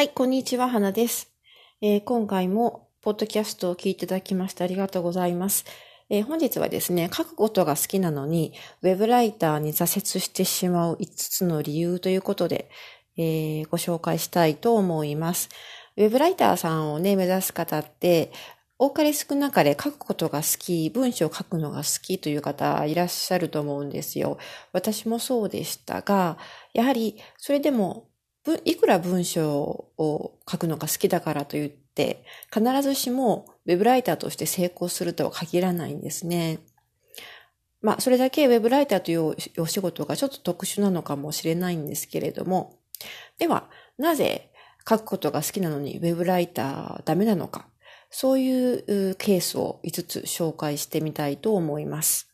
はい、こんにちは、花です。えー、今回も、ポッドキャストを聞いていただきましてありがとうございます。えー、本日はですね、書くことが好きなのに、ウェブライターに挫折してしまう5つの理由ということで、えー、ご紹介したいと思います。ウェブライターさんをね、目指す方って、多かれ少なかれ書くことが好き、文章を書くのが好きという方いらっしゃると思うんですよ。私もそうでしたが、やはりそれでもいくら文章を書くのが好きだからといって、必ずしもウェブライターとして成功するとは限らないんですね。まあ、それだけウェブライターというお仕事がちょっと特殊なのかもしれないんですけれども、では、なぜ書くことが好きなのにウェブライターダメなのか、そういうケースを5つ紹介してみたいと思います。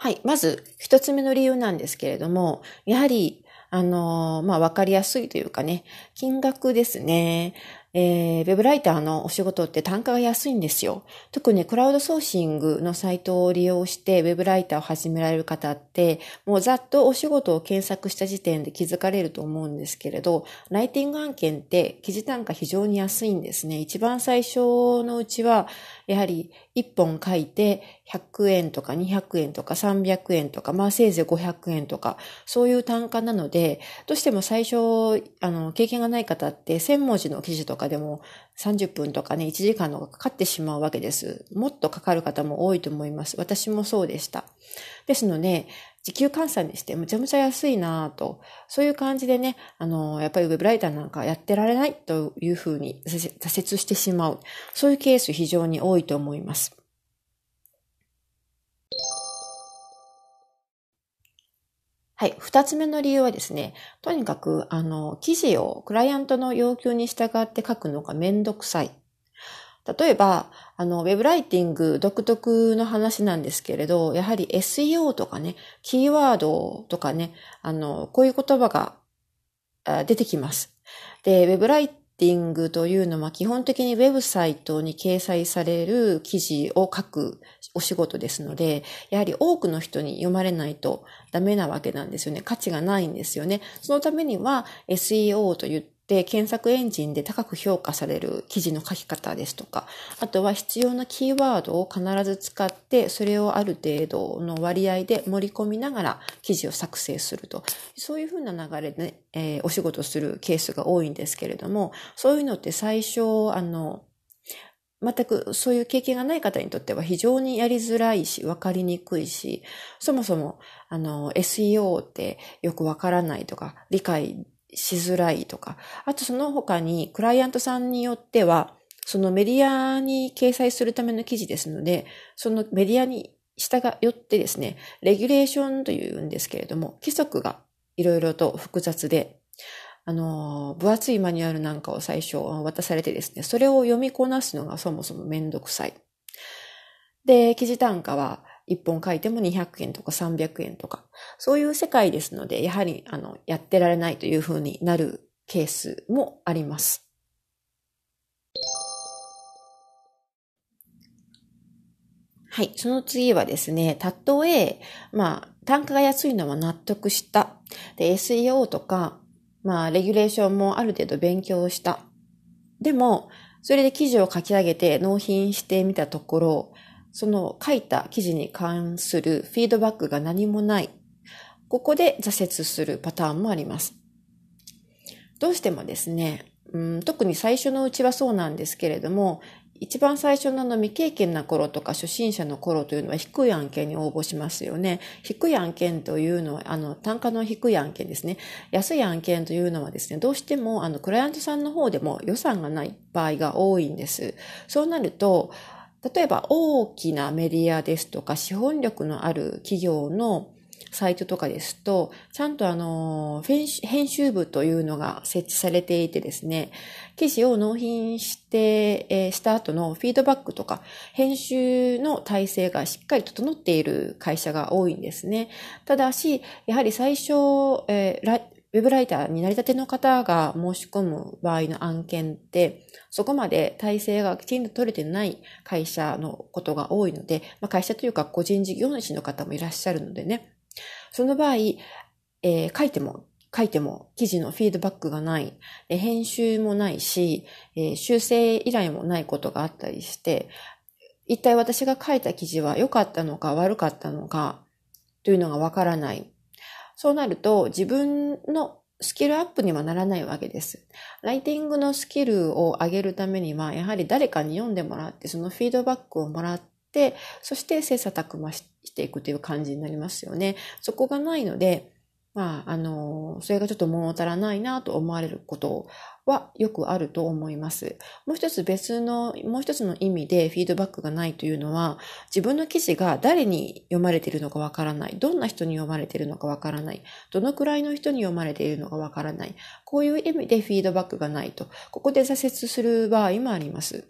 はい。まず、一つ目の理由なんですけれども、やはり、あの、まあ、わかりやすいというかね、金額ですね。えー、ウェブライターのお仕事って単価が安いんですよ。特にクラウドソーシングのサイトを利用してウェブライターを始められる方って、もうざっとお仕事を検索した時点で気づかれると思うんですけれど、ライティング案件って記事単価非常に安いんですね。一番最初のうちは、やはり1本書いて100円とか200円とか300円とか、まあせいぜい500円とか、そういう単価なので、どうしても最初、あの、経験がない方って1000文字の記事とかかでも30分とかね、1時間のがかかってしまうわけです。もっとかかる方も多いと思います。私もそうでした。ですので、時給換算にしてむちゃむちゃ安いなと、そういう感じでね、あの、やっぱりウェブライターなんかやってられないというふうに挫折してしまう。そういうケース非常に多いと思います。はい。二つ目の理由はですね、とにかく、あの、記事をクライアントの要求に従って書くのがめんどくさい。例えば、あの、ウェブライティング独特の話なんですけれど、やはり SEO とかね、キーワードとかね、あの、こういう言葉が出てきます。で、ウェブライティングというのは基本的にウェブサイトに掲載される記事を書くお仕事ですので、やはり多くの人に読まれないとダメなわけなんですよね。価値がないんですよね。そのためには SEO といってで、検索エンジンで高く評価される記事の書き方ですとか、あとは必要なキーワードを必ず使って、それをある程度の割合で盛り込みながら記事を作成すると。そういうふうな流れで、ね、えー、お仕事するケースが多いんですけれども、そういうのって最初、あの、全くそういう経験がない方にとっては非常にやりづらいし、わかりにくいし、そもそも、あの、SEO ってよくわからないとか、理解しづらいとか、あとその他にクライアントさんによっては、そのメディアに掲載するための記事ですので、そのメディアに従ってですね、レギュレーションというんですけれども、規則がいろいろと複雑で、あの、分厚いマニュアルなんかを最初渡されてですね、それを読みこなすのがそもそもめんどくさい。で、記事単価は1本書いても200円とか300円とか、そういう世界ですので、やはり、あの、やってられないというふうになるケースもあります。はい。その次はですね、たとえ、まあ、単価が安いのは納得した。で、SEO とか、まあ、レギュレーションもある程度勉強した。でも、それで記事を書き上げて納品してみたところ、その書いた記事に関するフィードバックが何もない。ここで挫折するパターンもあります。どうしてもですね、うん、特に最初のうちはそうなんですけれども、一番最初のの未経験な頃とか初心者の頃というのは低い案件に応募しますよね。低い案件というのは、あの、単価の低い案件ですね。安い案件というのはですね、どうしても、あの、クライアントさんの方でも予算がない場合が多いんです。そうなると、例えば大きなメディアですとか資本力のある企業のサイトとかですと、ちゃんとあの、編集部というのが設置されていてですね、記事を納品して、えー、した後のフィードバックとか、編集の体制がしっかり整っている会社が多いんですね。ただし、やはり最初、えー、ウェブライターになりたての方が申し込む場合の案件って、そこまで体制がきちんと取れてない会社のことが多いので、まあ、会社というか個人事業主の方もいらっしゃるのでね。その場合、えー、書いても、書いても記事のフィードバックがない、編集もないし、えー、修正依頼もないことがあったりして、一体私が書いた記事は良かったのか悪かったのかというのがわからない。そうなると自分のスキルアップにはならないわけです。ライティングのスキルを上げるためには、やはり誰かに読んでもらって、そのフィードバックをもらって、そして切磋琢磨していくという感じになりますよね。そこがないので、まあ、あの、それがちょっと物足らないなと思われることはよくあると思います。もう一つ別の、もう一つの意味でフィードバックがないというのは、自分の記事が誰に読まれているのかわからない。どんな人に読まれているのかわからない。どのくらいの人に読まれているのかわからない。こういう意味でフィードバックがないと。ここで挫折する場合もあります。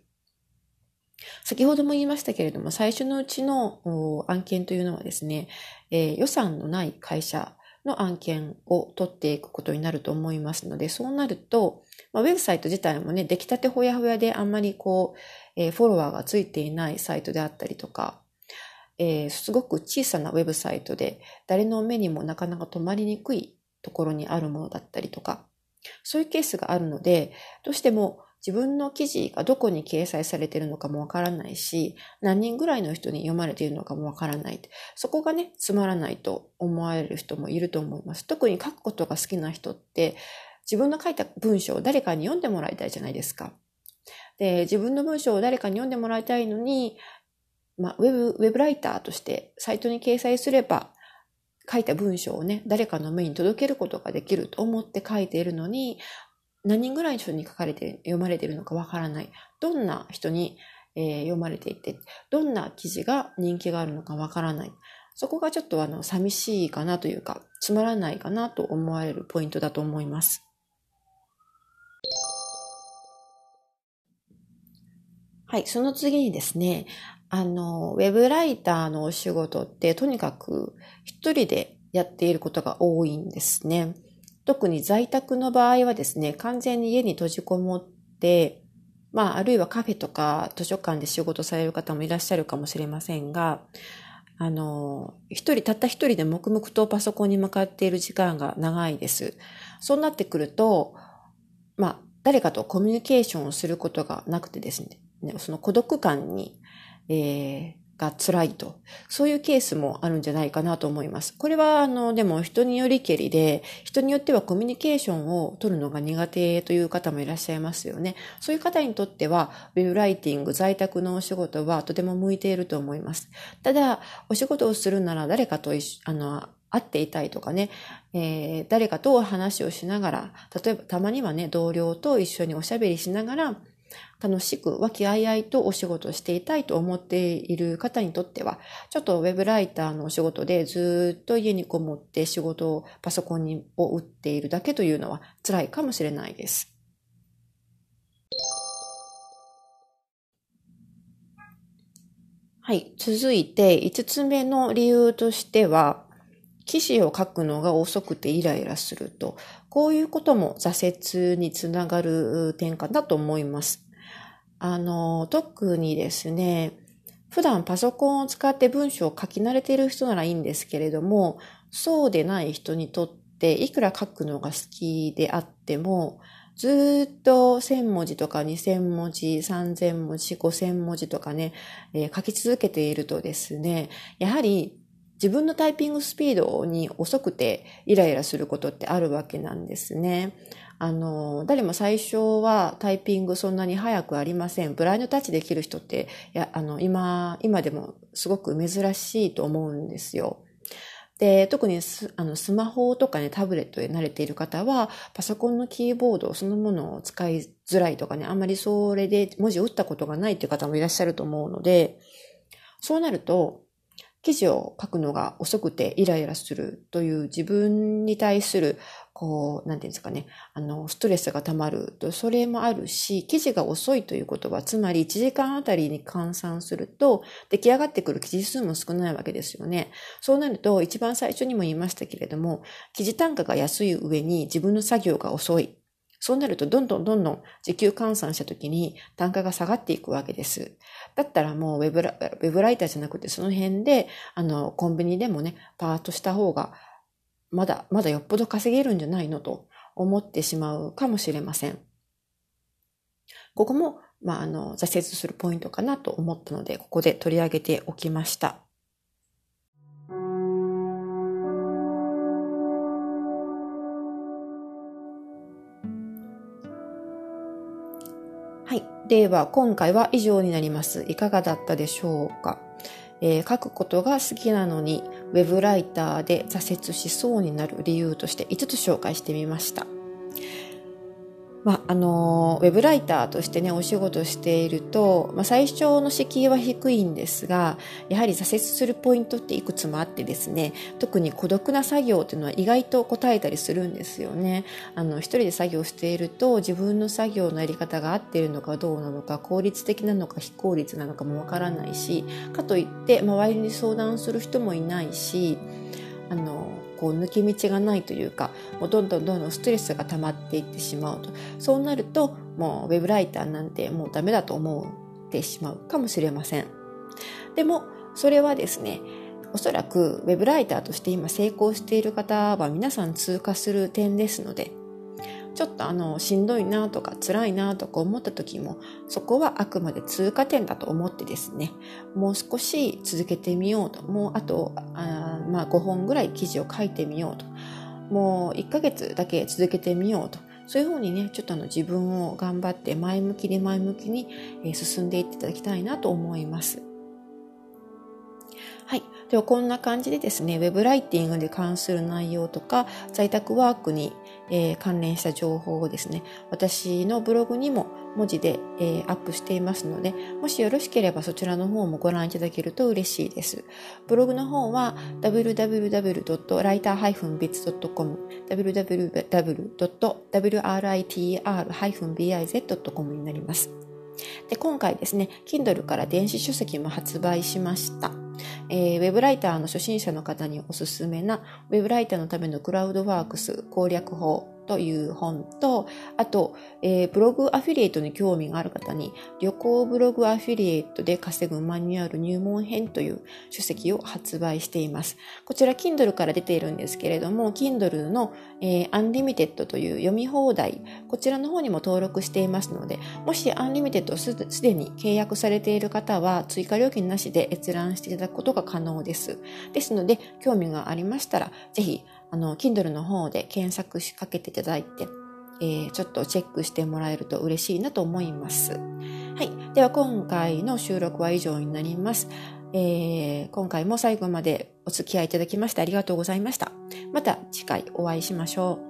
先ほども言いましたけれども、最初のうちの案件というのはですね、えー、予算のない会社の案件を取っていくことになると思いますので、そうなると、まあ、ウェブサイト自体もね、出来たてほやほやであんまりこう、えー、フォロワーがついていないサイトであったりとか、えー、すごく小さなウェブサイトで、誰の目にもなかなか止まりにくいところにあるものだったりとか、そういうケースがあるので、どうしても自分の記事がどこに掲載されているのかもわからないし、何人ぐらいの人に読まれているのかもわからない。そこがね、つまらないと思われる人もいると思います。特に書くことが好きな人って、自分の書いた文章を誰かに読んでもらいたいじゃないですか。で、自分の文章を誰かに読んでもらいたいのに、まあ、ウェブ、ウェブライターとしてサイトに掲載すれば、書いた文章をね、誰かの目に届けることができると思って書いているのに、何人ぐらいの人に書かれて、読まれているのかわからない。どんな人に、えー、読まれていて、どんな記事が人気があるのかわからない。そこがちょっとあの、寂しいかなというか、つまらないかなと思われるポイントだと思います。はい、その次にですね、あの、ウェブライターのお仕事ってとにかく一人でやっていることが多いんですね。特に在宅の場合はですね、完全に家に閉じこもって、まあ、あるいはカフェとか図書館で仕事される方もいらっしゃるかもしれませんが、あの、一人、たった一人で黙々とパソコンに向かっている時間が長いです。そうなってくると、まあ、誰かとコミュニケーションをすることがなくてですね、その孤独感に、えー、が辛いと。そういうケースもあるんじゃないかなと思います。これは、あの、でも人によりけりで、人によってはコミュニケーションを取るのが苦手という方もいらっしゃいますよね。そういう方にとっては、ウェブライティング、在宅のお仕事はとても向いていると思います。ただ、お仕事をするなら誰かと一緒、あの、会っていたいとかね、えー、誰かと話をしながら、例えばたまにはね、同僚と一緒におしゃべりしながら、楽しく和気あいあいとお仕事していたいと思っている方にとっては、ちょっとウェブライターのお仕事でずっと家にこもって仕事をパソコンにを打っているだけというのは辛いかもしれないです。はい。続いて、5つ目の理由としては、記事を書くのが遅くてイライラすると、こういうことも挫折につながる点かなと思います。あの、特にですね、普段パソコンを使って文章を書き慣れている人ならいいんですけれども、そうでない人にとって、いくら書くのが好きであっても、ずっと1000文字とか2000文字、3000文字、5000文字とかね、えー、書き続けているとですね、やはり自分のタイピングスピードに遅くてイライラすることってあるわけなんですね。あの、誰も最初はタイピングそんなに早くありません。ブラインドタッチできる人って、いや、あの、今、今でもすごく珍しいと思うんですよ。で、特にスあのスマホとかね、タブレットで慣れている方は、パソコンのキーボードそのものを使いづらいとかね、あんまりそれで文字を打ったことがないっていう方もいらっしゃると思うので、そうなると、記事を書くのが遅くてイライラするという自分に対する、こう、なんていうんですかね、あの、ストレスが溜まると、それもあるし、記事が遅いということは、つまり1時間あたりに換算すると、出来上がってくる記事数も少ないわけですよね。そうなると、一番最初にも言いましたけれども、記事単価が安い上に自分の作業が遅い。そうなるとどんどんどんどん時給換算した時に単価が下がっていくわけです。だったらもうウェブラェブライターじゃなくてその辺で、あの、コンビニでもね、パートした方がまだ、まだよっぽど稼げるんじゃないのと思ってしまうかもしれません。ここも、まあ、あの、挫折するポイントかなと思ったので、ここで取り上げておきました。では、今回は以上になります。いかがだったでしょうか？えー、書くことが好きなのに、ウェブライターで挫折しそうになる理由として5つ紹介してみました。まあ、あの、ウェブライターとしてね、お仕事していると、まあ、最初の敷居は低いんですが、やはり挫折するポイントっていくつもあってですね、特に孤独な作業っていうのは意外と答えたりするんですよね。あの、一人で作業していると、自分の作業のやり方が合っているのかどうなのか、効率的なのか非効率なのかもわからないし、かといって周りに相談する人もいないし、あの、こう抜け道がないというかもうどんどんどんどんストレスが溜まっていってしまうと。そうなるともうウェブライターなんてもうダメだと思ってしまうかもしれません。でもそれはですねおそらくウェブライターとして今成功している方は皆さん通過する点ですのでちょっとあのしんどいなとか辛いなとか思った時もそこはあくまで通過点だと思ってですねもう少し続けてみようともうあとあまあ5本ぐらい記事を書いてみようともう1ヶ月だけ続けてみようとそういうふうにねちょっとあの自分を頑張って前向きに前向きに進んでいっていただきたいなと思います。はい。では、こんな感じでですね、ウェブライティングに関する内容とか、在宅ワークにえー、関連した情報をですね、私のブログにも文字で、えー、アップしていますので、もしよろしければそちらの方もご覧いただけると嬉しいです。ブログの方は www.writer-biz.com www.writer-biz.com になります。で今回ですね、Kindle から電子書籍も発売しました。えー、ウェブライターの初心者の方におすすめな、ウェブライターのためのクラウドワークス攻略法という本と、あと、えー、ブログアフィリエイトに興味がある方に、旅行ブログアフィリエイトで稼ぐマニュアル入門編という書籍を発売しています。こちら Kindle から出ているんですけれども、Kindle の、えー、Unlimited という読み放題、こちらの方にも登録していますので、もし Unlimited すでに契約されている方は、追加料金なしで閲覧していただくことが可能です。ですので、興味がありましたら、ぜひあの、Kindle の方で検索しかけていただいて、えー、ちょっとチェックしてもらえると嬉しいなと思います。はい。では今回の収録は以上になります。えー、今回も最後までお付き合いいただきましてありがとうございました。また次回お会いしましょう。